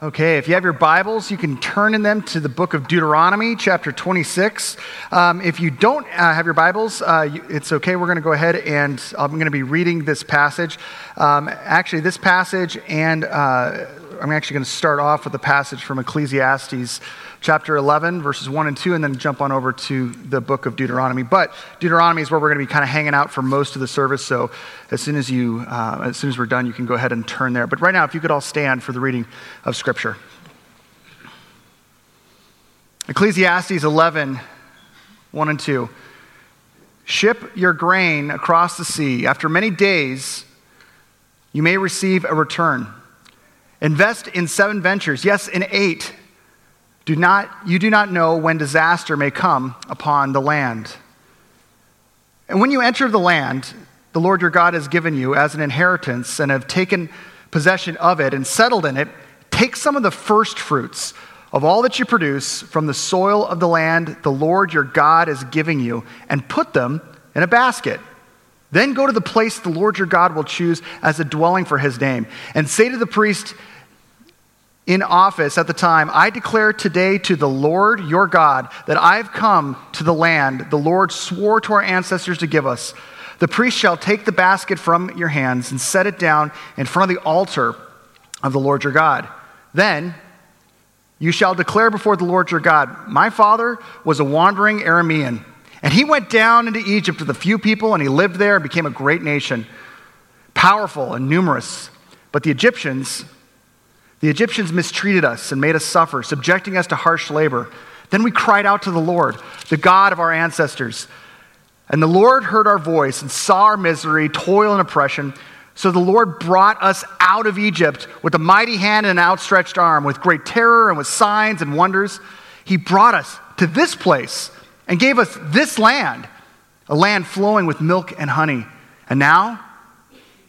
Okay, if you have your Bibles, you can turn in them to the book of Deuteronomy, chapter 26. Um, if you don't uh, have your Bibles, uh, you, it's okay. We're going to go ahead and I'm going to be reading this passage. Um, actually, this passage, and uh, I'm actually going to start off with a passage from Ecclesiastes chapter 11, verses 1 and 2, and then jump on over to the book of Deuteronomy. But Deuteronomy is where we're going to be kind of hanging out for most of the service. So as soon as, you, uh, as soon as we're done, you can go ahead and turn there. But right now, if you could all stand for the reading of Scripture. Ecclesiastes 11, 1 and 2. Ship your grain across the sea. After many days, you may receive a return. Invest in seven ventures, yes, in eight do not, you do not know when disaster may come upon the land. And when you enter the land, the Lord your God has given you as an inheritance and have taken possession of it and settled in it, take some of the first fruits of all that you produce from the soil of the land the Lord your God is giving you and put them in a basket. Then go to the place the Lord your God will choose as a dwelling for his name and say to the priest, in office at the time, I declare today to the Lord your God that I've come to the land the Lord swore to our ancestors to give us. The priest shall take the basket from your hands and set it down in front of the altar of the Lord your God. Then you shall declare before the Lord your God, My father was a wandering Aramean, and he went down into Egypt with a few people, and he lived there and became a great nation, powerful and numerous. But the Egyptians, the Egyptians mistreated us and made us suffer, subjecting us to harsh labor. Then we cried out to the Lord, the God of our ancestors. And the Lord heard our voice and saw our misery, toil, and oppression. So the Lord brought us out of Egypt with a mighty hand and an outstretched arm, with great terror and with signs and wonders. He brought us to this place and gave us this land, a land flowing with milk and honey. And now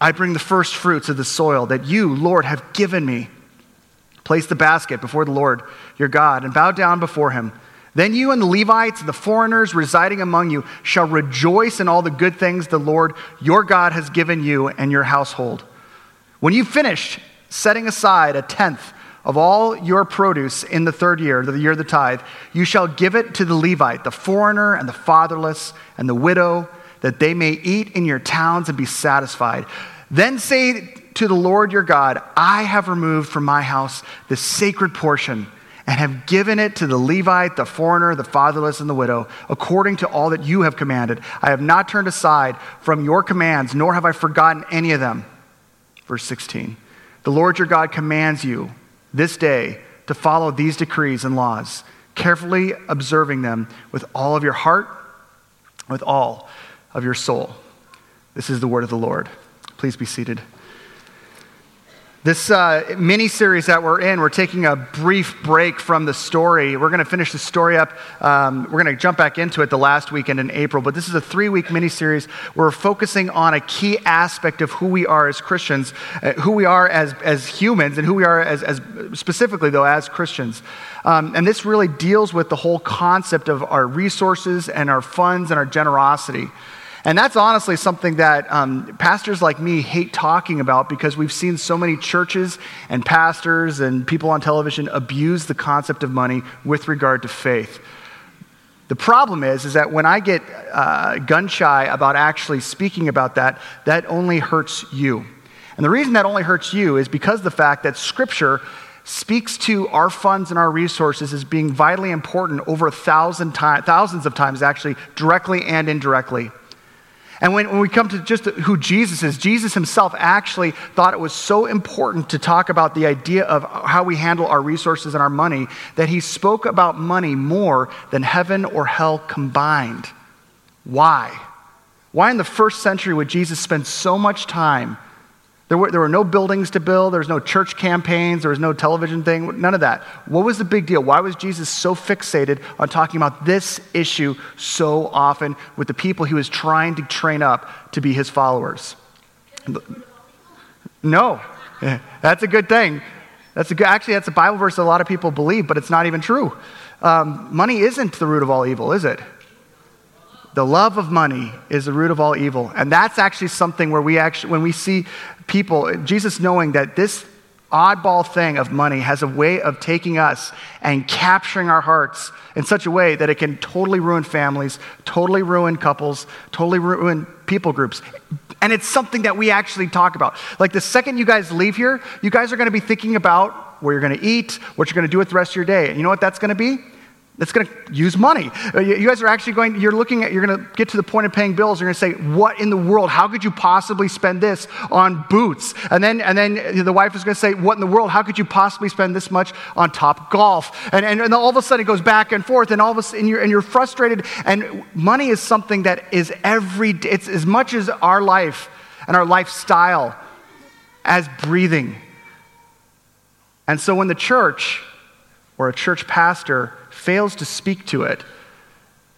I bring the first fruits of the soil that you, Lord, have given me. Place the basket before the Lord your God and bow down before him. Then you and the Levites and the foreigners residing among you shall rejoice in all the good things the Lord your God has given you and your household. When you finish setting aside a tenth of all your produce in the third year, the year of the tithe, you shall give it to the Levite, the foreigner and the fatherless and the widow, that they may eat in your towns and be satisfied. Then say to the Lord your God, I have removed from my house the sacred portion and have given it to the Levite, the foreigner, the fatherless, and the widow, according to all that you have commanded. I have not turned aside from your commands, nor have I forgotten any of them. Verse 16 The Lord your God commands you this day to follow these decrees and laws, carefully observing them with all of your heart, with all of your soul. This is the word of the Lord. Please be seated. This uh, mini series that we're in, we're taking a brief break from the story. We're going to finish the story up. Um, we're going to jump back into it the last weekend in April, but this is a three week mini series. We're focusing on a key aspect of who we are as Christians, uh, who we are as, as humans, and who we are as, as specifically, though, as Christians. Um, and this really deals with the whole concept of our resources and our funds and our generosity. And that's honestly something that um, pastors like me hate talking about because we've seen so many churches and pastors and people on television abuse the concept of money with regard to faith. The problem is, is that when I get uh, gun shy about actually speaking about that, that only hurts you. And the reason that only hurts you is because the fact that Scripture speaks to our funds and our resources as being vitally important over a thousand times, thousands of times, actually, directly and indirectly. And when, when we come to just who Jesus is, Jesus himself actually thought it was so important to talk about the idea of how we handle our resources and our money that he spoke about money more than heaven or hell combined. Why? Why in the first century would Jesus spend so much time there were, there were no buildings to build. There was no church campaigns. There was no television thing. None of that. What was the big deal? Why was Jesus so fixated on talking about this issue so often with the people he was trying to train up to be his followers? No. That's a good thing. That's a good, actually, that's a Bible verse that a lot of people believe, but it's not even true. Um, money isn't the root of all evil, is it? The love of money is the root of all evil. And that's actually something where we actually, when we see people, Jesus knowing that this oddball thing of money has a way of taking us and capturing our hearts in such a way that it can totally ruin families, totally ruin couples, totally ruin people groups. And it's something that we actually talk about. Like the second you guys leave here, you guys are going to be thinking about where you're going to eat, what you're going to do with the rest of your day. And you know what that's going to be? That's going to use money. Uh, you guys are actually going, you're looking at, you're going to get to the point of paying bills. You're going to say, what in the world? How could you possibly spend this on boots? And then, and then the wife is going to say, what in the world? How could you possibly spend this much on Topgolf? And, and, and all of a sudden it goes back and forth and all of a sudden you're, and you're frustrated. And money is something that is every it's as much as our life and our lifestyle as breathing. And so when the church or a church pastor fails to speak to it,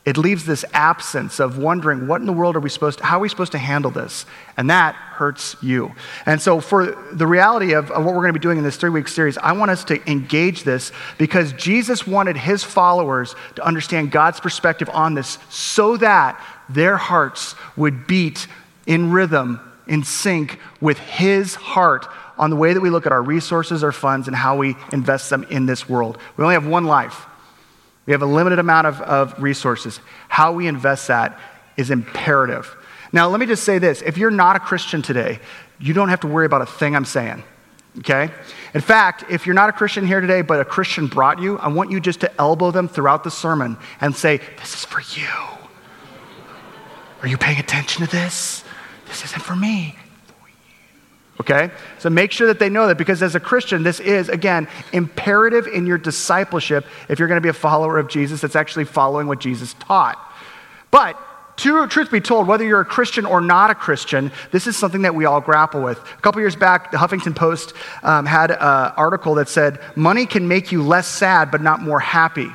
it leaves this absence of wondering what in the world are we supposed to, how are we supposed to handle this? And that hurts you. And so, for the reality of, of what we're going to be doing in this three week series, I want us to engage this because Jesus wanted his followers to understand God's perspective on this so that their hearts would beat in rhythm, in sync with his heart on the way that we look at our resources, our funds, and how we invest them in this world. We only have one life. We have a limited amount of, of resources. How we invest that is imperative. Now, let me just say this if you're not a Christian today, you don't have to worry about a thing I'm saying. Okay? In fact, if you're not a Christian here today, but a Christian brought you, I want you just to elbow them throughout the sermon and say, This is for you. Are you paying attention to this? This isn't for me okay? So make sure that they know that because as a Christian, this is, again, imperative in your discipleship if you're going to be a follower of Jesus that's actually following what Jesus taught. But to, truth be told, whether you're a Christian or not a Christian, this is something that we all grapple with. A couple years back, the Huffington Post um, had an article that said, Money can make you less sad but not more happy.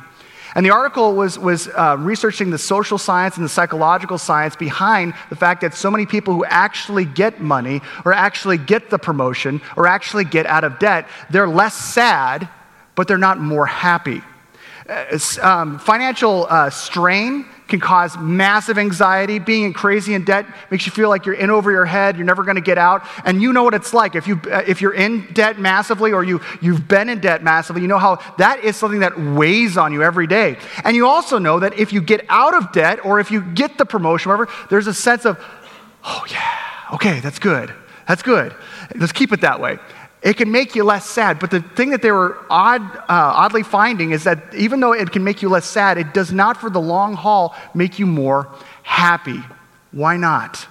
And the article was, was uh, researching the social science and the psychological science behind the fact that so many people who actually get money or actually get the promotion or actually get out of debt, they're less sad, but they're not more happy. Uh, um, financial uh, strain can cause massive anxiety. Being crazy in debt makes you feel like you're in over your head, you're never going to get out. And you know what it's like. If, you, uh, if you're in debt massively or you, you've been in debt massively, you know how that is something that weighs on you every day. And you also know that if you get out of debt or if you get the promotion, whatever, there's a sense of, oh, yeah, okay, that's good. That's good. Let's keep it that way it can make you less sad. But the thing that they were odd, uh, oddly finding is that even though it can make you less sad, it does not for the long haul make you more happy. Why not?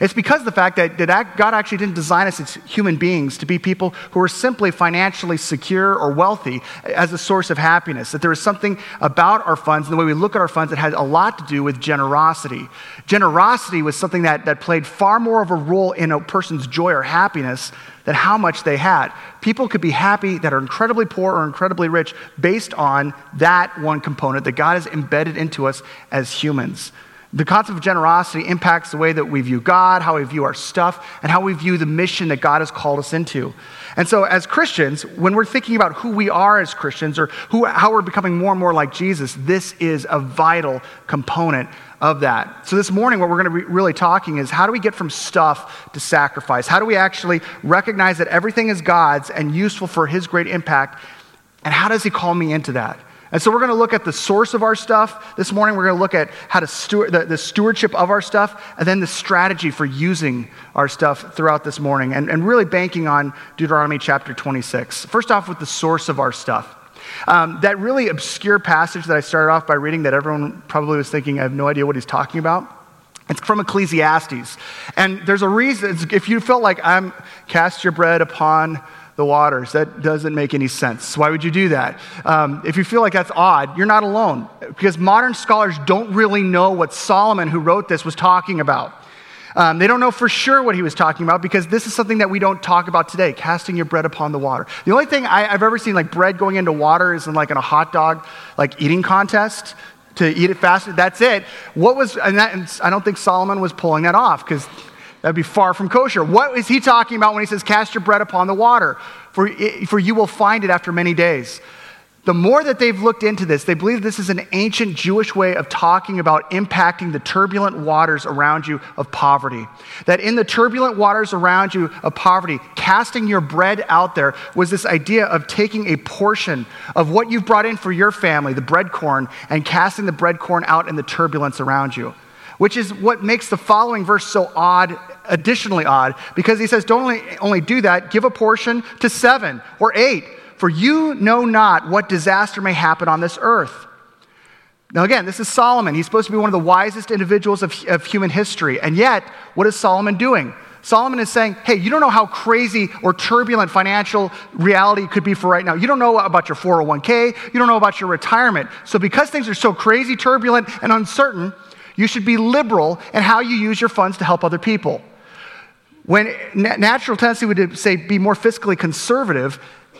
It's because of the fact that, that God actually didn't design us as human beings to be people who are simply financially secure or wealthy as a source of happiness. That there is something about our funds and the way we look at our funds that has a lot to do with generosity. Generosity was something that, that played far more of a role in a person's joy or happiness than how much they had. People could be happy that are incredibly poor or incredibly rich based on that one component that God has embedded into us as humans. The concept of generosity impacts the way that we view God, how we view our stuff, and how we view the mission that God has called us into. And so, as Christians, when we're thinking about who we are as Christians or who, how we're becoming more and more like Jesus, this is a vital component of that. So, this morning, what we're going to be really talking is how do we get from stuff to sacrifice? How do we actually recognize that everything is God's and useful for His great impact? And how does He call me into that? And so we're going to look at the source of our stuff. This morning, we're going to look at how to steward, the, the, stewardship of our stuff, and then the strategy for using our stuff throughout this morning, and, and really banking on Deuteronomy chapter 26. First off, with the source of our stuff. Um, that really obscure passage that I started off by reading that everyone probably was thinking, I have no idea what he's talking about. It's from Ecclesiastes. And there's a reason, if you felt like I'm cast your bread upon the waters. That doesn't make any sense. Why would you do that? Um, if you feel like that's odd, you're not alone because modern scholars don't really know what Solomon, who wrote this, was talking about. Um, they don't know for sure what he was talking about because this is something that we don't talk about today casting your bread upon the water. The only thing I, have ever seen like bread going into water is in like in a hot dog like eating contest to eat it faster. That's it. What was, and, that, and I don't think Solomon was pulling that off because That'd be far from kosher. What is he talking about when he says, Cast your bread upon the water, for, for you will find it after many days? the more that they've looked into this, they believe this is an ancient Jewish way of talking about impacting the turbulent waters around you of poverty. That in the turbulent waters around you of poverty, casting your bread out there was this idea of taking a portion of what you've brought in for your family, the bread corn, and casting the bread corn out in the turbulence around you. Which is what makes the following verse so odd, additionally odd, because he says, Don't only, only do that, give a portion to seven or eight for you know not what disaster may happen on this earth. Now, again, this is Solomon. He's supposed to be one of the wisest individuals of, of human history. And yet, what is Solomon doing? Solomon is saying, hey, you don't know how crazy or turbulent financial reality could be for right now. You don't know about your 401k. You don't know about your retirement. So, because things are so crazy, turbulent, and uncertain, you should be liberal in how you use your funds to help other people. When natural tendency would say be more fiscally conservative,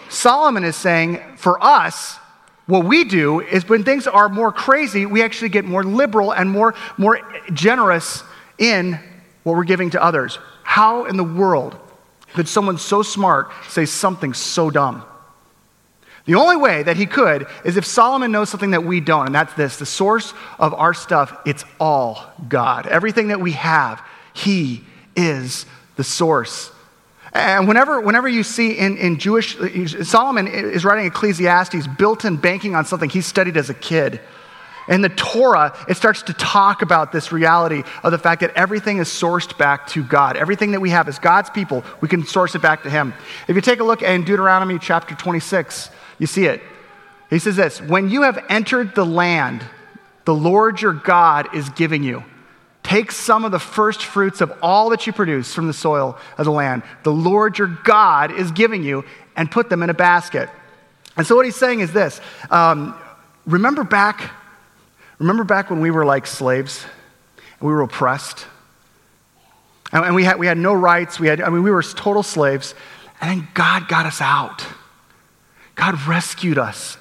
Solomon is saying for us, what we do is when things are more crazy, we actually get more liberal and more, more generous in what we're giving to others. How in the world could someone so smart say something so dumb? The only way that he could is if Solomon knows something that we don't, and that's this the source of our stuff, it's all God. Everything that we have, he is the source. And whenever, whenever you see in, in Jewish, Solomon is writing Ecclesiastes built in banking on something he studied as a kid. In the Torah, it starts to talk about this reality of the fact that everything is sourced back to God. Everything that we have is God's people. We can source it back to Him. If you take a look in Deuteronomy chapter 26, you see it. He says this When you have entered the land, the Lord your God is giving you. Take some of the first fruits of all that you produce from the soil of the land, the Lord your God is giving you, and put them in a basket. And so, what he's saying is this um, remember back, remember back when we were like slaves we were oppressed? And, and we, had, we had no rights. We had, I mean, we were total slaves. And then God got us out. God rescued us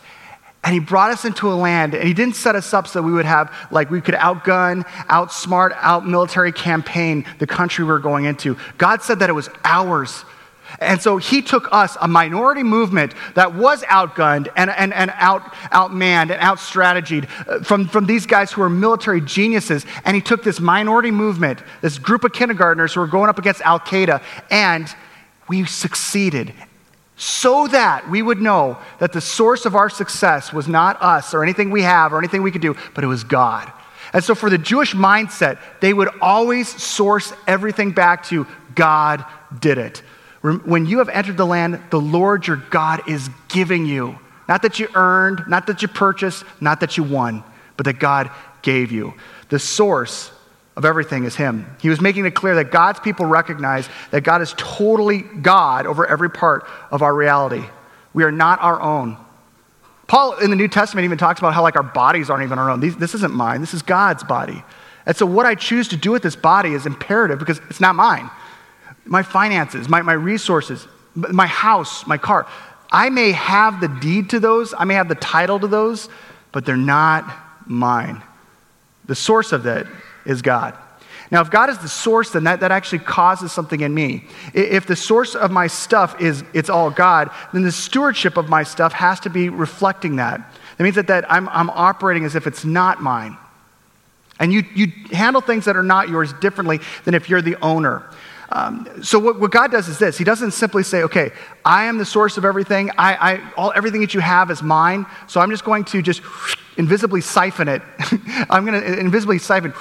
and he brought us into a land, and he didn't set us up so we would have, like, we could outgun, outsmart, out military campaign the country we are going into. God said that it was ours. And so he took us, a minority movement that was outgunned and, and, and out, outmanned and outstrategied uh, from, from these guys who were military geniuses. And he took this minority movement, this group of kindergartners who were going up against Al Qaeda, and we succeeded so that we would know that the source of our success was not us or anything we have or anything we could do, but it was God. And so, for the Jewish mindset, they would always source everything back to God did it. When you have entered the land, the Lord your God is giving you. Not that you earned, not that you purchased, not that you won, but that God gave you. The source of everything is Him. He was making it clear that God's people recognize that God is totally God over every part of our reality. We are not our own. Paul in the New Testament even talks about how like our bodies aren't even our own. These, this isn't mine. This is God's body. And so what I choose to do with this body is imperative because it's not mine. My finances, my, my resources, my house, my car. I may have the deed to those, I may have the title to those, but they're not mine. The source of that is God. Now, if God is the source, then that, that actually causes something in me. If the source of my stuff is it's all God, then the stewardship of my stuff has to be reflecting that. That means that, that I'm, I'm operating as if it's not mine. And you, you handle things that are not yours differently than if you're the owner. Um, so what, what, God does is this. He doesn't simply say, okay, I am the source of everything. I, I, all, everything that you have is mine. So I'm just going to just invisibly siphon it. I'm going to invisibly siphon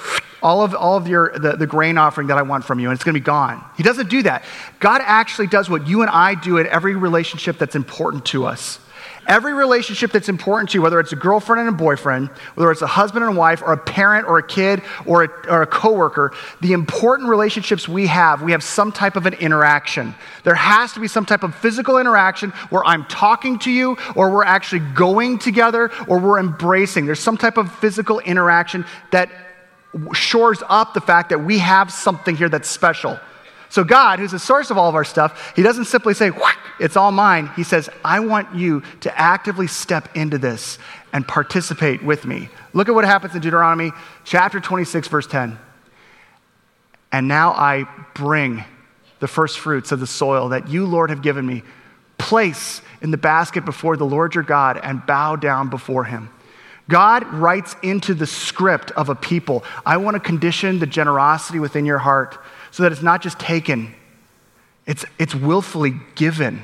all of, all of your, the, the grain offering that I want from you, and it's going to be gone. He doesn't do that. God actually does what you and I do in every relationship that's important to us. Every relationship that's important to you, whether it's a girlfriend and a boyfriend, whether it's a husband and wife, or a parent or a kid or a, or a coworker, the important relationships we have, we have some type of an interaction. There has to be some type of physical interaction where I'm talking to you, or we're actually going together, or we're embracing. There's some type of physical interaction that shores up the fact that we have something here that's special. So, God, who's the source of all of our stuff, He doesn't simply say, it's all mine. He says, I want you to actively step into this and participate with me. Look at what happens in Deuteronomy chapter 26, verse 10. And now I bring the first fruits of the soil that you, Lord, have given me place in the basket before the Lord your God and bow down before him. God writes into the script of a people I want to condition the generosity within your heart so that it's not just taken, it's, it's willfully given.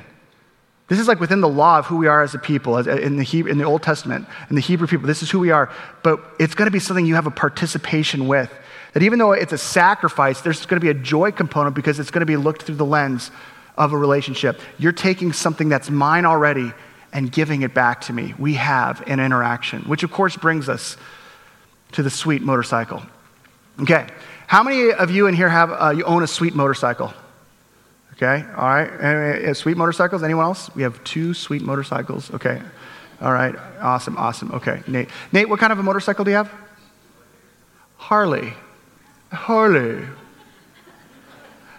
This is like within the law of who we are as a people, in, the Hebrew, in the Old Testament, in the Hebrew people. This is who we are. But it's going to be something you have a participation with. That even though it's a sacrifice, there's going to be a joy component because it's going to be looked through the lens of a relationship. You're taking something that's mine already and giving it back to me. We have an interaction, which of course brings us to the sweet motorcycle. Okay, how many of you in here have uh, you own a sweet motorcycle? Okay, all right. Uh, sweet motorcycles. Anyone else? We have two sweet motorcycles. Okay, all right. Awesome, awesome. Okay, Nate. Nate, what kind of a motorcycle do you have? Harley. Harley.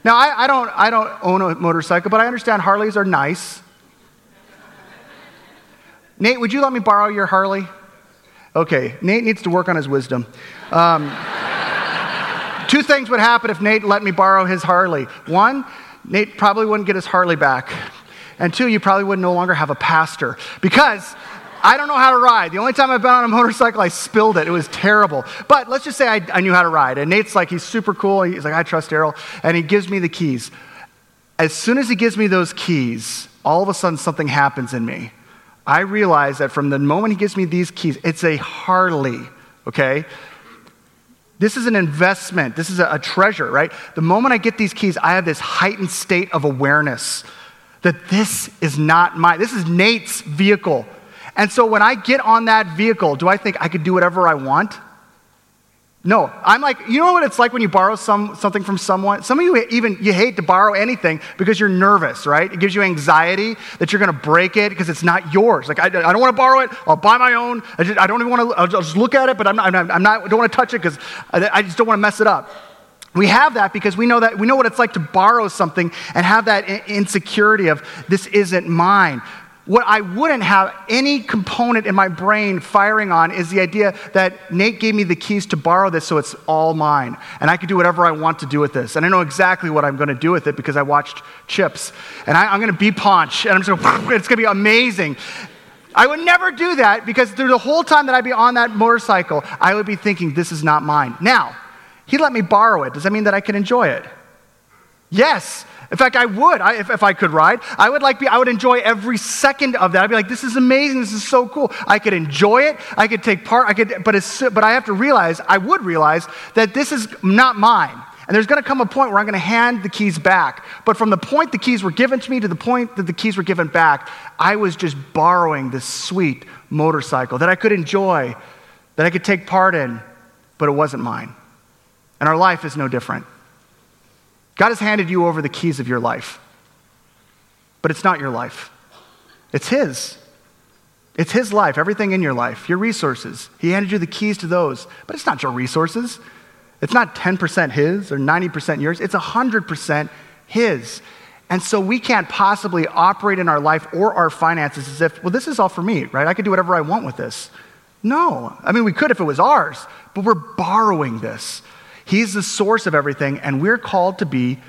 Now, I, I, don't, I don't own a motorcycle, but I understand Harleys are nice. Nate, would you let me borrow your Harley? Okay, Nate needs to work on his wisdom. Um, two things would happen if Nate let me borrow his Harley. One, Nate probably wouldn't get his Harley back. And two, you probably would no longer have a pastor because I don't know how to ride. The only time I've been on a motorcycle, I spilled it. It was terrible. But let's just say I, I knew how to ride. And Nate's like, he's super cool. He's like, I trust Daryl. And he gives me the keys. As soon as he gives me those keys, all of a sudden something happens in me. I realize that from the moment he gives me these keys, it's a Harley, okay? This is an investment. This is a, treasure, right? The moment I get these keys, I have this heightened state of awareness that this is not mine. This is Nate's vehicle. And so when I get on that vehicle, do I think I could do whatever I want? No, I'm like, you know what it's like when you borrow some, something from someone? Some of you even, you hate to borrow anything because you're nervous, right? It gives you anxiety that you're going to break it because it's not yours. Like, I, I don't want to borrow it. I'll buy my own. I, just, I don't even want to, I'll just look at it, but I'm not, I'm not, I don't want to touch it because I, I just don't want to mess it up. We have that because we know that we know what it's like to borrow something and have that insecurity of this isn't mine. What I wouldn't have any component in my brain firing on is the idea that Nate gave me the keys to borrow this so it's all mine. And I can do whatever I want to do with this. And I know exactly what I'm going to do with it because I watched Chips. And I, am going to be Ponch. And I'm just going, it's going to be amazing. I would never do that because through the whole time that I'd be on that motorcycle, I would be thinking, this is not mine. Now, he let me borrow it. Does that mean that I can enjoy it? Yes. In fact, I would, I, if, if I could ride. I would like be, I would enjoy every second of that. I'd be like, this is amazing. This is so cool. I could enjoy it. I could take part. I could, but it's, but I have to realize, I would realize that this is not mine. And there's going to come a point where I'm going to hand the keys back. But from the point the keys were given to me to the point that the keys were given back, I was just borrowing this sweet motorcycle that I could enjoy, that I could take part in, but it wasn't mine. And our life is no different. God has handed you over the keys of your life, but it's not your life, it's His. It's His life, everything in your life, your resources. He handed you the keys to those, but it's not your resources. It's not 10% His or 90% yours, it's 100% His. And so we can't possibly operate in our life or our finances as if, well, this is all for me, right? I can do whatever I want with this. No. I mean, we could if it was ours, but we're borrowing this. He's the source of everything, and we're called to be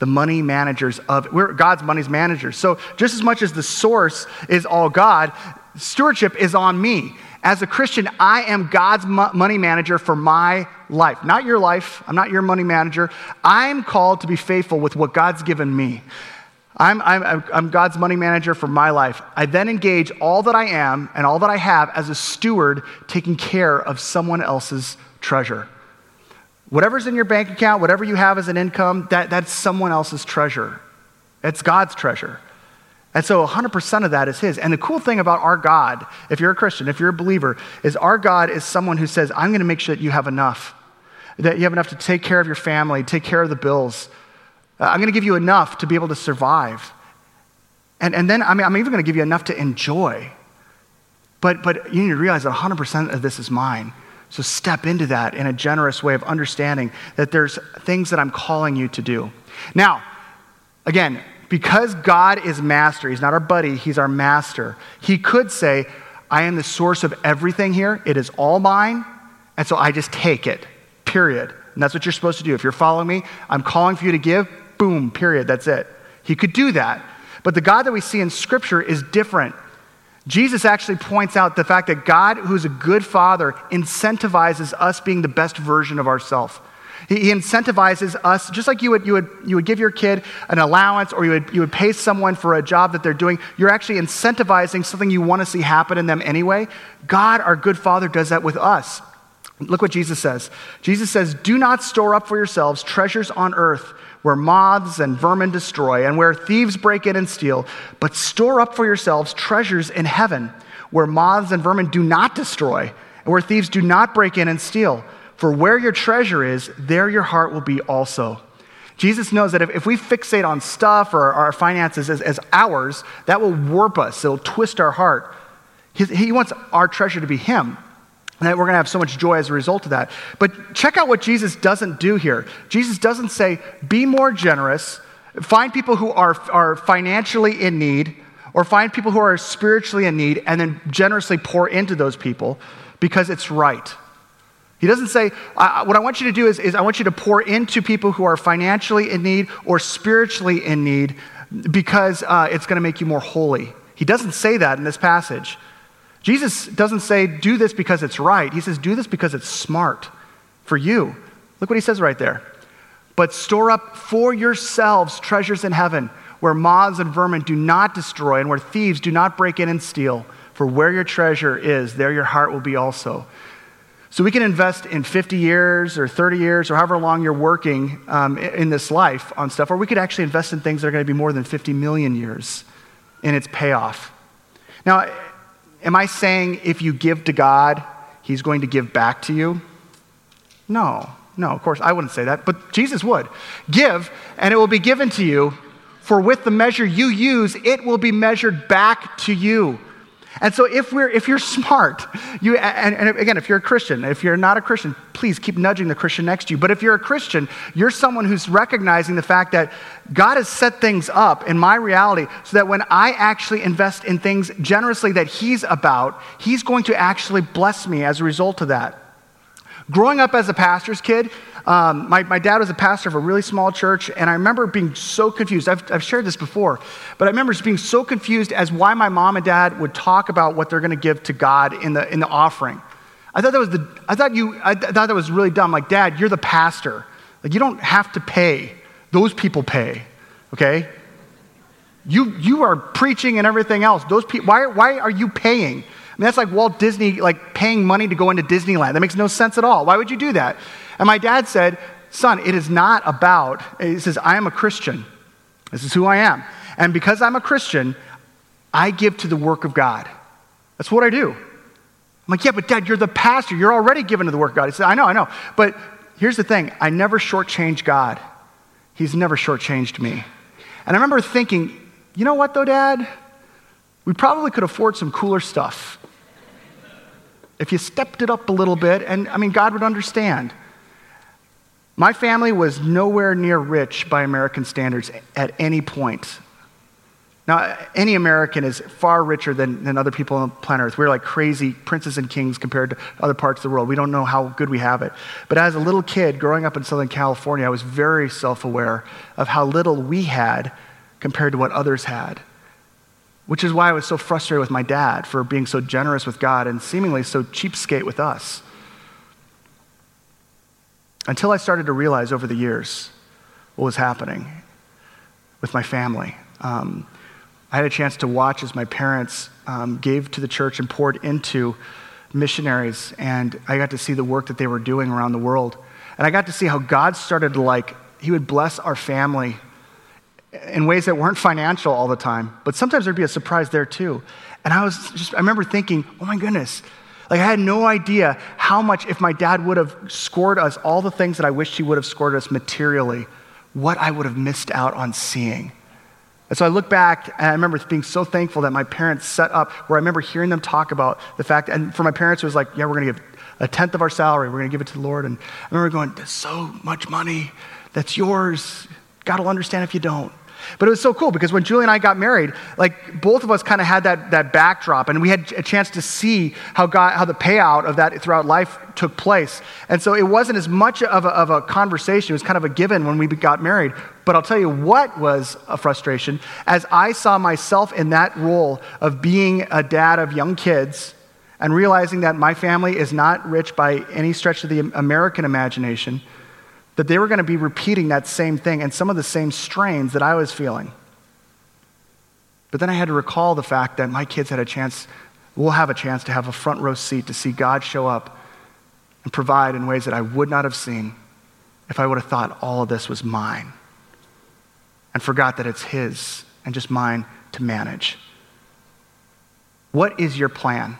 the money managers of we're God's money's managers. So just as much as the source is all God, stewardship is on me. As a Christian, I am God's money manager for my life, not your life. I'm not your money manager. I'm called to be faithful with what God's given me. I'm, I'm, I'm, God's money manager for my life. I then engage all that I am and all that I have as a steward taking care of someone else's treasure. Whatever's in your bank account, whatever you have as an income, that, that's someone else's treasure. It's God's treasure. And so 100% of that is His. And the cool thing about our God, if you're a Christian, if you're a believer, is our God is someone who says, I'm going to make sure that you have enough, that you have enough to take care of your family, take care of the bills. Uh, I'm going to give you enough to be able to survive. And, and then I mean, I'm even going to give you enough to enjoy. But, but you need to realize that 100% of this is mine. So step into that in a generous way of understanding that there's things that I'm calling you to do. Now, again, because God is master, he's not our buddy, he's our master. He could say, I am the source of everything here. It is all mine. And so I just take it, period. And that's what you're supposed to do. If you're following me, I'm calling for you to give, boom, period. That's it. He could do that. But the God that we see in Scripture is different. Jesus actually points out the fact that God, who's a good father, incentivizes us being the best version of ourselves. He, incentivizes us, just like you would, you, would, you would give your kid an allowance or you would, you would pay someone for a job that they're doing. You're actually incentivizing something you want to see happen in them anyway. God, our good father, does that with us. Look what Jesus says. Jesus says, Do not store up for yourselves treasures on earth where moths and vermin destroy, and where thieves break in and steal, but store up for yourselves treasures in heaven, where moths and vermin do not destroy, and where thieves do not break in and steal. For where your treasure is, there your heart will be also. Jesus knows that if, if we fixate on stuff or our finances as, as ours, that will warp us, it'll twist our heart. He, he wants our treasure to be Him. And that we're going to have so much joy as a result of that. But check out what Jesus doesn't do here. Jesus doesn't say, be more generous, find people who are, are financially in need, or find people who are spiritually in need, and then generously pour into those people because it's right. He doesn't say, what I want you to do is, is I want you to pour into people who are financially in need or spiritually in need because uh, it's going to make you more holy. He doesn't say that in this passage. Jesus doesn't say, do this because it's right. He says, do this because it's smart for you. Look what he says right there. But store up for yourselves treasures in heaven where moths and vermin do not destroy and where thieves do not break in and steal. For where your treasure is, there your heart will be also. So we can invest in 50 years or 30 years or however long you're working um, in this life on stuff, or we could actually invest in things that are going to be more than 50 million years in its payoff. Now, Am I saying if you give to God, He's going to give back to you? No, no, of course, I wouldn't say that, but Jesus would. Give, and it will be given to you, for with the measure you use, it will be measured back to you. And so if we're if you're smart, you and, and, again, if you're a Christian, if you're not a Christian, please keep nudging the Christian next to you. But if you're a Christian, you're someone who's recognizing the fact that God has set things up in my reality so that when I actually invest in things generously that He's about, He's going to actually bless me as a result of that. Growing up as a pastor's kid, um, my, my dad was a pastor of a really small church, and I remember being so confused. I've, I've shared this before, but I remember just being so confused as why my mom and dad would talk about what they're going to give to God in the, in the offering. I thought that was the, I thought you, I th- thought that was really dumb. Like, Dad, you're the pastor. Like, you don't have to pay. Those people pay, okay? You, you are preaching and everything else. Those people, why, why are you paying? I mean, that's like Walt Disney, like paying money to go into Disneyland. That makes no sense at all. Why would you do that? And my dad said, Son, it is not about, he says, I am a Christian. This is who I am. And because I'm a Christian, I give to the work of God. That's what I do. I'm like, yeah, but dad, you're the pastor. You're already given to the work of God. He said, I know, I know. But here's the thing I never shortchange God, He's never shortchanged me. And I remember thinking, you know what, though, dad? We probably could afford some cooler stuff. If you stepped it up a little bit, and I mean, God would understand. My family was nowhere near rich by American standards at any point. Now, any American is far richer than, than other people on planet Earth. We're like crazy princes and kings compared to other parts of the world. We don't know how good we have it. But as a little kid growing up in Southern California, I was very self aware of how little we had compared to what others had. Which is why I was so frustrated with my dad for being so generous with God and seemingly so cheapskate with us. Until I started to realize over the years what was happening with my family. Um, I had a chance to watch as my parents um, gave to the church and poured into missionaries, and I got to see the work that they were doing around the world. And I got to see how God started to like, He would bless our family in ways that weren't financial all the time, but sometimes there'd be a surprise there too. And I was just, I remember thinking, oh my goodness, like, I had no idea how much, if my dad would have scored us all the things that I wished he would have scored us materially, what I would have missed out on seeing. And so I look back and I remember being so thankful that my parents set up where I remember hearing them talk about the fact, and for my parents, it was like, yeah, we're going to give a tenth of our salary, we're going to give it to the Lord. And I remember going, there's so much money that's yours. God will understand if you don't. But it was so cool because when Julie and I got married, like both of us kind of had that, that backdrop and we had a chance to see how, God, how the payout of that throughout life took place. And so it wasn't as much of a, of a conversation, it was kind of a given when we got married. But I'll tell you what was a frustration as I saw myself in that role of being a dad of young kids and realizing that my family is not rich by any stretch of the American imagination that they were going to be repeating that same thing and some of the same strains that I was feeling. But then I had to recall the fact that my kids had a chance, will have a chance to have a front row seat to see God show up and provide in ways that I would not have seen if I would have thought all of this was mine and forgot that it's His and just mine to manage. What is your plan?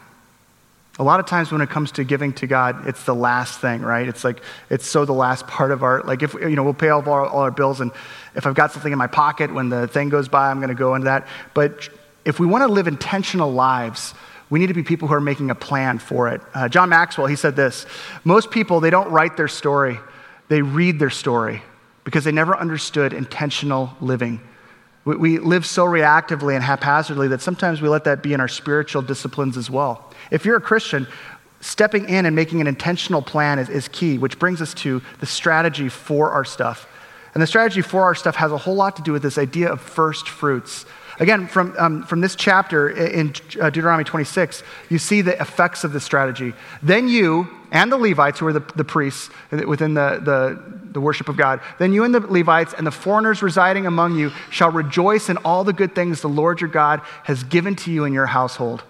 A lot of times when it comes to giving to God, it's the last thing, right? It's like, it's so the last part of our, like if, you know, we'll pay all our, all our bills and if I've got something in my pocket when the thing goes by, I'm going to go into that. But if we want to live intentional lives, we need to be people who are making a plan for it. Uh, John Maxwell, he said this Most people, they don't write their story, they read their story because they never understood intentional living. We, we live so reactively and haphazardly that sometimes we let that be in our spiritual disciplines as well. If you're a Christian, stepping in and making an intentional plan is, is key, which brings us to the strategy for our stuff. And the strategy for our stuff has a whole lot to do with this idea of first fruits. Again, from, um, from this chapter in uh, Deuteronomy 26, you see the effects of this strategy. Then you and the Levites, who are the, the priests within the, the, the worship of God, then you and the Levites and the foreigners residing among you shall rejoice in all the good things the Lord your God has given to you in your household.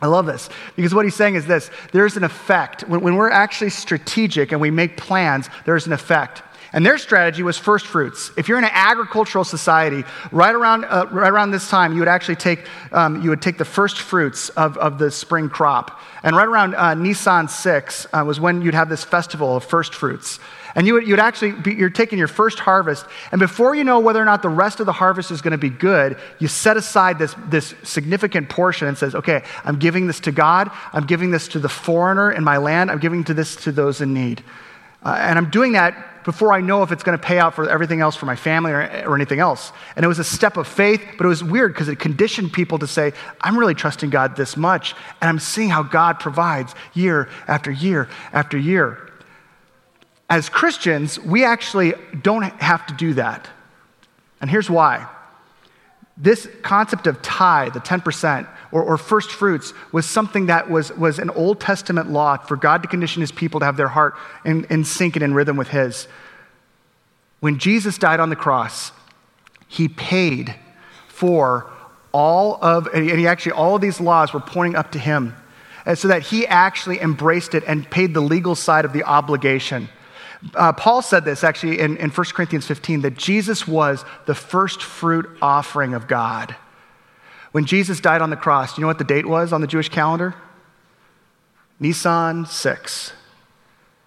I love this because what he's saying is this there's an effect. When, when, we're actually strategic and we make plans, there's an effect. And their strategy was first fruits. If you're in an agricultural society, right around, uh, right around this time, you would actually take, um, you would take the first fruits of, of the spring crop. And right around uh, Nisan 6 uh, was when you'd have this festival of first fruits. And you would, you'd actually be, you're taking your first harvest, and before you know whether or not the rest of the harvest is going to be good, you set aside this, this significant portion and says, okay, I'm giving this to God, I'm giving this to the foreigner in my land, I'm giving this to those in need. Uh, and I'm doing that before I know if it's going to pay out for everything else for my family or, or anything else. And it was a step of faith, but it was weird because it conditioned people to say, I'm really trusting God this much, and I'm seeing how God provides year after year after year. As Christians, we actually don't have to do that. And here's why. This concept of tithe, the 10%, or, or, first fruits, was something that was, was an Old Testament law for God to condition his people to have their heart in, in sync and in rhythm with his. When Jesus died on the cross, he paid for all of, and he actually, all of these laws were pointing up to him. So that he actually embraced it and paid the legal side of the obligation. Uh, Paul said this actually in, in 1 Corinthians 15 that Jesus was the first fruit offering of God. When Jesus died on the cross, do you know what the date was on the Jewish calendar? Nisan 6.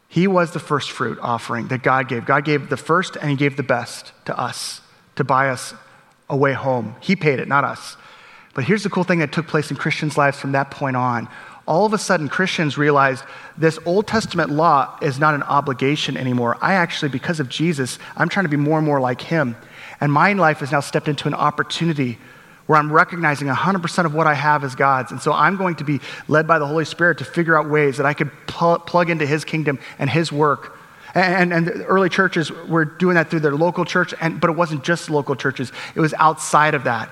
He was the first fruit offering that God gave. God gave the first and He gave the best to us to buy us a way home. He paid it, not us. But here's the cool thing that took place in Christians' lives from that point on. All of a sudden, Christians realized this Old Testament law is not an obligation anymore. I actually, because of Jesus, I'm trying to be more and more like Him. And my life has now stepped into an opportunity where I'm recognizing 100% of what I have is God's. And so I'm going to be led by the Holy Spirit to figure out ways that I could pl- plug into His kingdom and His work. And, and, early churches were doing that through their local church, and, but it wasn't just local churches, it was outside of that.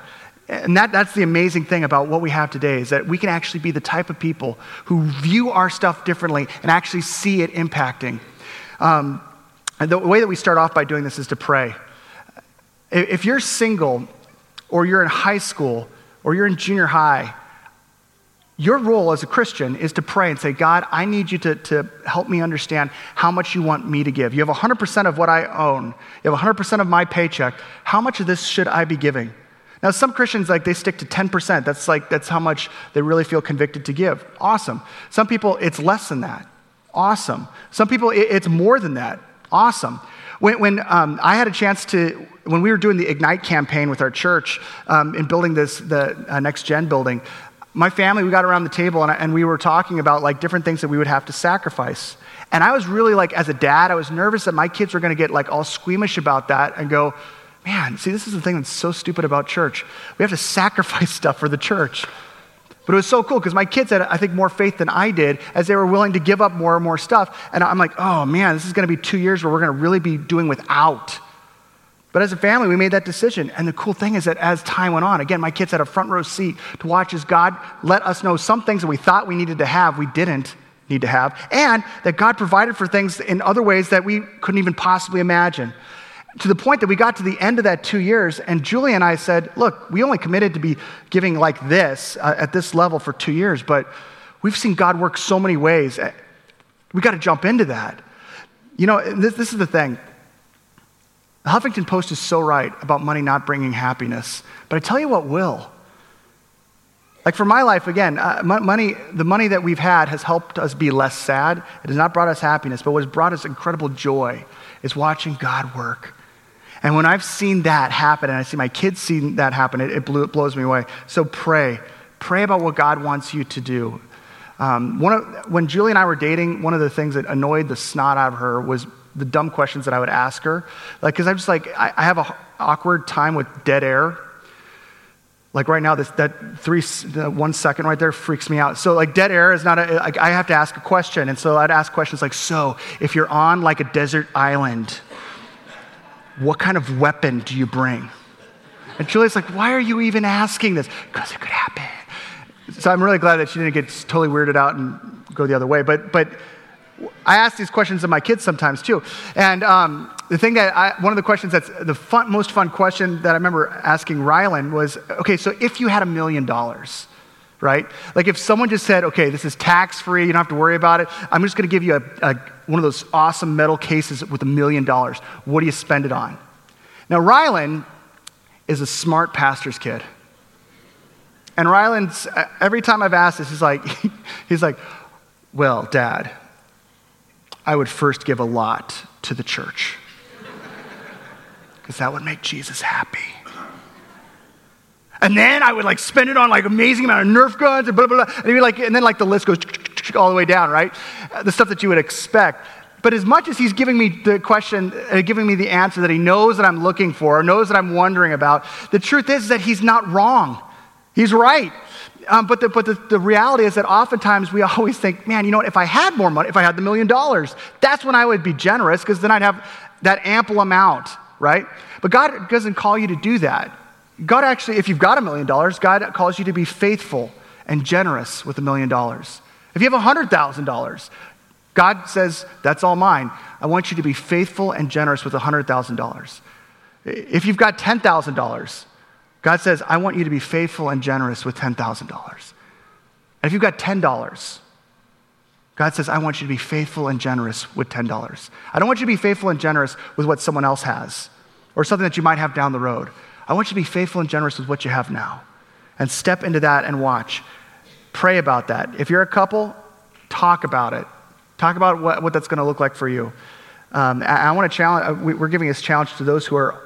And that, that's the amazing thing about what we have today is that we can actually be the type of people who view our stuff differently and actually see it impacting. Um, the way that we start off by doing this is to pray. If you're single or you're in high school, or you're in junior high, your role as a Christian is to pray and say, God, I need you to, to help me understand how much you want me to give. You have 100% of what I own, you have 100% of my paycheck. How much of this should I be giving? Now, some Christians, like, they stick to 10%. That's like, that's how much they really feel convicted to give. Awesome. Some people, it's less than that. Awesome. Some people, it's more than that. Awesome. When, when um, I had a chance to, when we were doing the Ignite campaign with our church um, in building this, the uh, Next Gen building, my family, we got around the table and, and we were talking about like different things that we would have to sacrifice. And I was really like, as a dad, I was nervous that my kids were going to get like all squeamish about that and go, man, see, this is the thing that's so stupid about church. We have to sacrifice stuff for the church. But it was so cool because my kids had, I think, more faith than I did as they were willing to give up more and more stuff. And I'm like, oh man, this is going to be two years where we're going to really be doing without. But as a family, we made that decision. And the cool thing is that as time went on, again, my kids had a front row seat to watch as God let us know some things that we thought we needed to have, we didn't need to have, and that God provided for things in other ways that we couldn't even possibly imagine. To the point that we got to the end of that two years, and Julie and I said, Look, we only committed to be giving like this uh, at this level for two years, but we've seen God work so many ways. We got to jump into that. You know, this, this is the thing. The Huffington Post is so right about money not bringing happiness, but I tell you what will. Like for my life, again, uh, money, the money that we've had has helped us be less sad. It has not brought us happiness, but what has brought us incredible joy is watching God work. And when I've seen that happen, and I see my kids seeing that happen, it, it, blew, it blows me away. So pray. Pray about what God wants you to do. Um, one of, when Julie and I were dating, one of the things that annoyed the snot out of her was the dumb questions that I would ask her. Like, because I'm just like, I, I have an awkward time with dead air. Like right now, this, that three, one second right there freaks me out. So like dead air is not a, like I have to ask a question. And so I'd ask questions like, so if you're on like a desert island, what kind of weapon do you bring? And Julie's like, why are you even asking this? Because it could happen. So I'm really glad that she didn't get totally weirded out and go the other way. But, but I ask these questions of my kids sometimes too. And um, the thing that I, one of the questions that's the fun, most fun question that I remember asking Rylan was okay, so if you had a million dollars, right? Like if someone just said, okay, this is tax free, you don't have to worry about it, I'm just gonna give you a, a, one of those awesome metal cases with a million dollars. What do you spend it on? Now, Rylan is a smart pastor's kid. And Rylan's, uh, every time I've asked this, he's like, he's like, well, dad, I would first give a lot to the church because that would make Jesus happy. And then I would like spend it on like amazing amount of Nerf guns and blah, blah, blah. And, be like, and then like the list goes all the way down, right? The stuff that you would expect. But as much as he's giving me the question, uh, giving me the answer that he knows that I'm looking for, or knows that I'm wondering about, the truth is that he's not wrong. He's right. Um, but the, but the, the reality is that oftentimes we always think, man, you know what, if I had more money, if I had the million dollars, that's when I would be generous because then I'd have that ample amount, right? But God doesn't call you to do that. God actually, if you've got a million dollars, God calls you to be faithful and generous with a million dollars. If you have $100,000, God says, that's all mine. I want you to be faithful and generous with $100,000. If you've got $10,000, God says, I want you to be faithful and generous with $10,000. And if you've got $10, God says, I want you to be faithful and generous with $10. I don't want you to be faithful and generous with what someone else has or something that you might have down the road. I want you to be faithful and generous with what you have now. And step into that and watch. Pray about that. If you're a couple, talk about it. Talk about what, what that's going to look like for you. Um, I, I want to challenge, uh, we're giving this challenge to those who are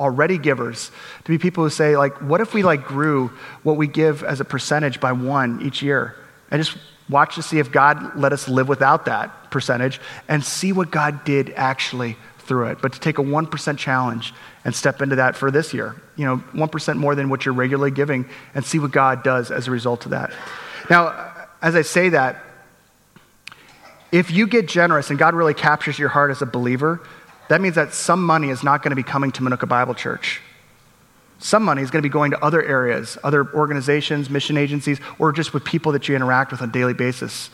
already givers to be people who say like what if we like grew what we give as a percentage by one each year and just watch to see if god let us live without that percentage and see what god did actually through it but to take a 1% challenge and step into that for this year you know 1% more than what you're regularly giving and see what god does as a result of that now as i say that if you get generous and god really captures your heart as a believer that means that some money is not going to be coming to Manuka Bible Church. Some money is going to be going to other areas, other organizations, mission agencies, or just with people that you interact with on a daily basis.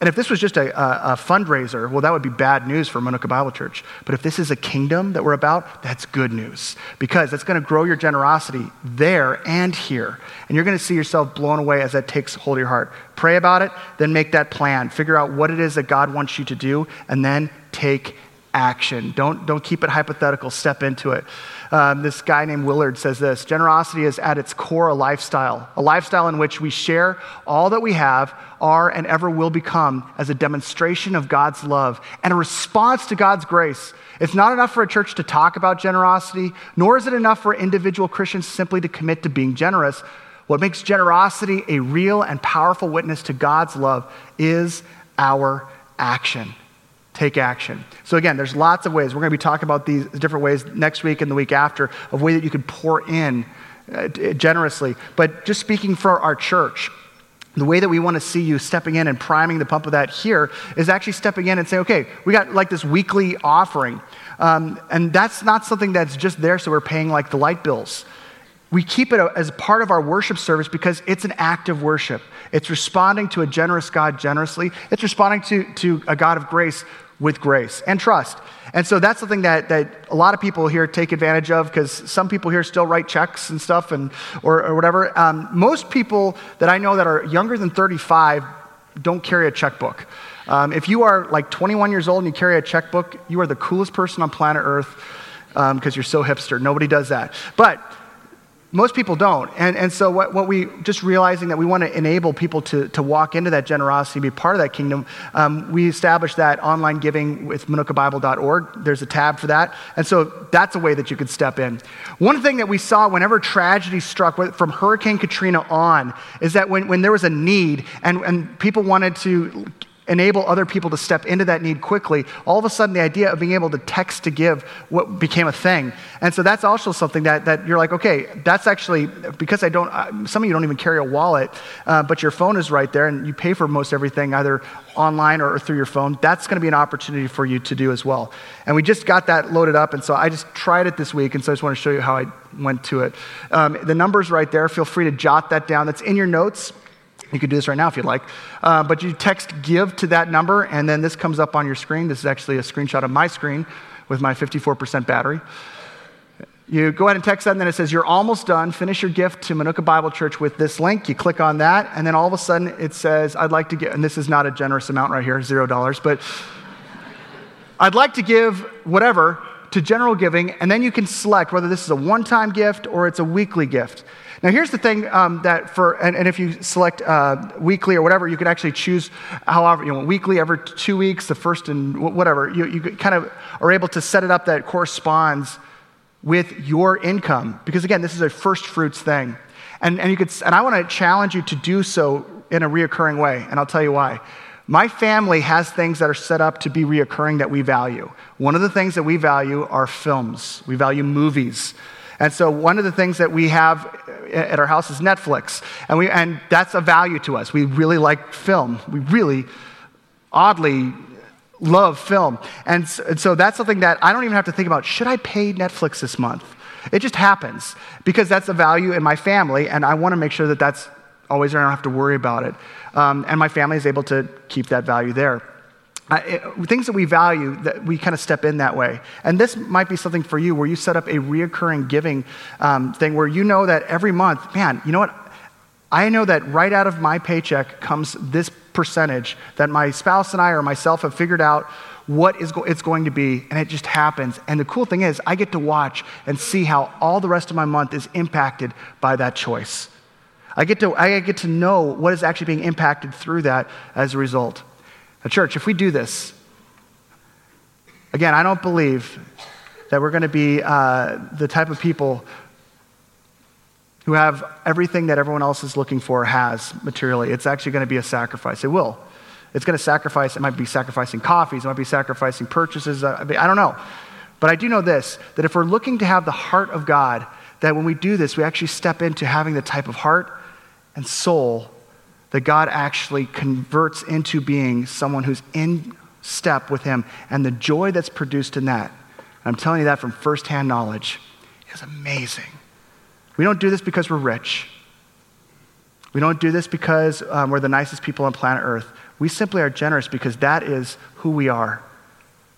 And if this was just a, a, a, fundraiser, well, that would be bad news for Manuka Bible Church. But if this is a kingdom that we're about, that's good news because that's going to grow your generosity there and here. And you're going to see yourself blown away as that takes hold of your heart. Pray about it, then make that plan. Figure out what it is that God wants you to do, and then take action. Don't, don't keep it hypothetical, step into it. Um, this guy named Willard says this generosity is at its core a lifestyle, a lifestyle in which we share all that we have, are, and ever will become as a demonstration of God's love and a response to God's grace. It's not enough for a church to talk about generosity, nor is it enough for individual Christians simply to commit to being generous. What makes generosity a real and powerful witness to God's love is our action take action. So, again, there's lots of ways. We're going to be talking about these different ways next week and the week after of way that you could pour in uh, generously. But just speaking for our church, the way that we want to see you stepping in and priming the pump of that here is actually stepping in and saying, okay, we got like this weekly offering. Um, and that's not something that's just there so we're paying like the light bills. We keep it as part of our worship service because it's an act of worship. It's responding to a generous God generously, it's responding to, to a God of grace with grace and trust. And so that's something that, that a lot of people here take advantage of because some people here still write checks and stuff and, or, or whatever. Um, most people that I know that are younger than 35 don't carry a checkbook. Um, if you are like 21 years old and you carry a checkbook, you are the coolest person on planet Earth because um, you're so hipster. Nobody does that. But most people don't. And, and so, what, what we just realizing that we want to enable people to, to walk into that generosity, be part of that kingdom, um, we established that online giving with manukabible.org. There's a tab for that. And so, that's a way that you could step in. One thing that we saw whenever tragedy struck, from Hurricane Katrina on, is that when, when there was a need and, and people wanted to enable other people to step into that need quickly, all of a sudden the idea of being able to text to give what became a thing. And so that's also something that, that you're like, okay, that's actually, because I don't, some of you don't even carry a wallet, uh, but your phone is right there and you pay for most everything either online or through your phone. That's going to be an opportunity for you to do as well. And we just got that loaded up. And so I just tried it this week. And so I just want to show you how I went to it. Um, the number's right there. Feel free to jot that down. That's in your notes. You could do this right now if you'd like. Uh, but you text give to that number, and then this comes up on your screen. This is actually a screenshot of my screen with my 54% battery. You go ahead and text that, and then it says, You're almost done. Finish your gift to Manuka Bible Church with this link. You click on that, and then all of a sudden it says, I'd like to give, and this is not a generous amount right here, zero dollars, but I'd like to give whatever to general giving, and then you can select whether this is a one time gift or it's a weekly gift. Now, here's the thing um, that for, and, and, if you select uh, weekly or whatever, you can actually choose however, you know, weekly every two weeks, the first and whatever. You, you kind of are able to set it up that corresponds with your income. Because again, this is a first fruits thing. And, and, you could, and I want to challenge you to do so in a reoccurring way, and I'll tell you why. My family has things that are set up to be reoccurring that we value. One of the things that we value are films, we value movies. And so one of the things that we have at our house is Netflix. And, we, and that's a value to us. We really like film. We really, oddly, love film. And so, and so that's something that I don't even have to think about should I pay Netflix this month? It just happens because that's a value in my family, and I want to make sure that that's always there. I don't have to worry about it. Um, and my family is able to keep that value there things that we value that we kind of step in that way. And this might be something for you where you set up a reoccurring giving um, thing where you know that every month man you know what? I know that right out of my paycheck comes this percentage that my spouse and i or myself have figured out what is go- it's going to be and it just happens. And the cool thing is i get to watch and see how all the rest of my month is impacted by that choice. I get to, I get to know what is actually being impacted through that as a result now, church, if we do this, again, I don't believe that we're going to be uh, the type of people who have everything that everyone else is looking for has materially. It's actually going to be a sacrifice. It will. It's going to sacrifice. It might be sacrificing coffees. It might be sacrificing purchases. Mean, I don't know. But I do know this that if we're looking to have the heart of God, that when we do this, we actually step into having the type of heart and soul that God actually converts into being someone who's in step with Him. And the joy that's produced in that, I'm telling you that from firsthand knowledge, is amazing. We don't do this because we're rich. We don't do this because um, we're the nicest people on planet Earth. We simply are generous because that is who we are,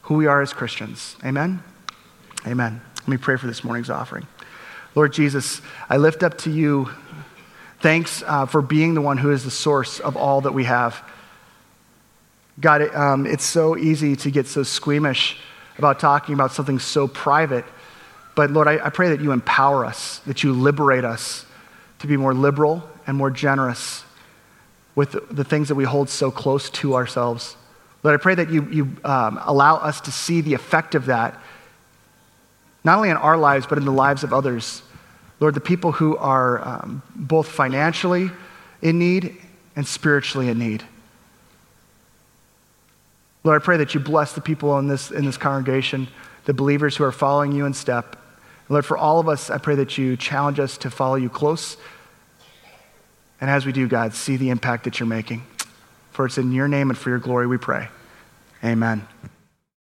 who we are as Christians. Amen? Amen. Let me pray for this morning's offering. Lord Jesus, I lift up to you Thanks uh, for being the one who is the source of all that we have. God, it, um, it's so easy to get so squeamish about talking about something so private. But Lord, I, I pray that you empower us, that you liberate us to be more liberal and more generous with the, the things that we hold so close to ourselves. Lord, I pray that you, you um, allow us to see the effect of that, not only in our lives, but in the lives of others. Lord, the people who are um, both financially in need and spiritually in need. Lord, I pray that you bless the people in this, in this congregation, the believers who are following you in step. Lord, for all of us, I pray that you challenge us to follow you close. And as we do, God, see the impact that you're making. For it's in your name and for your glory we pray. Amen.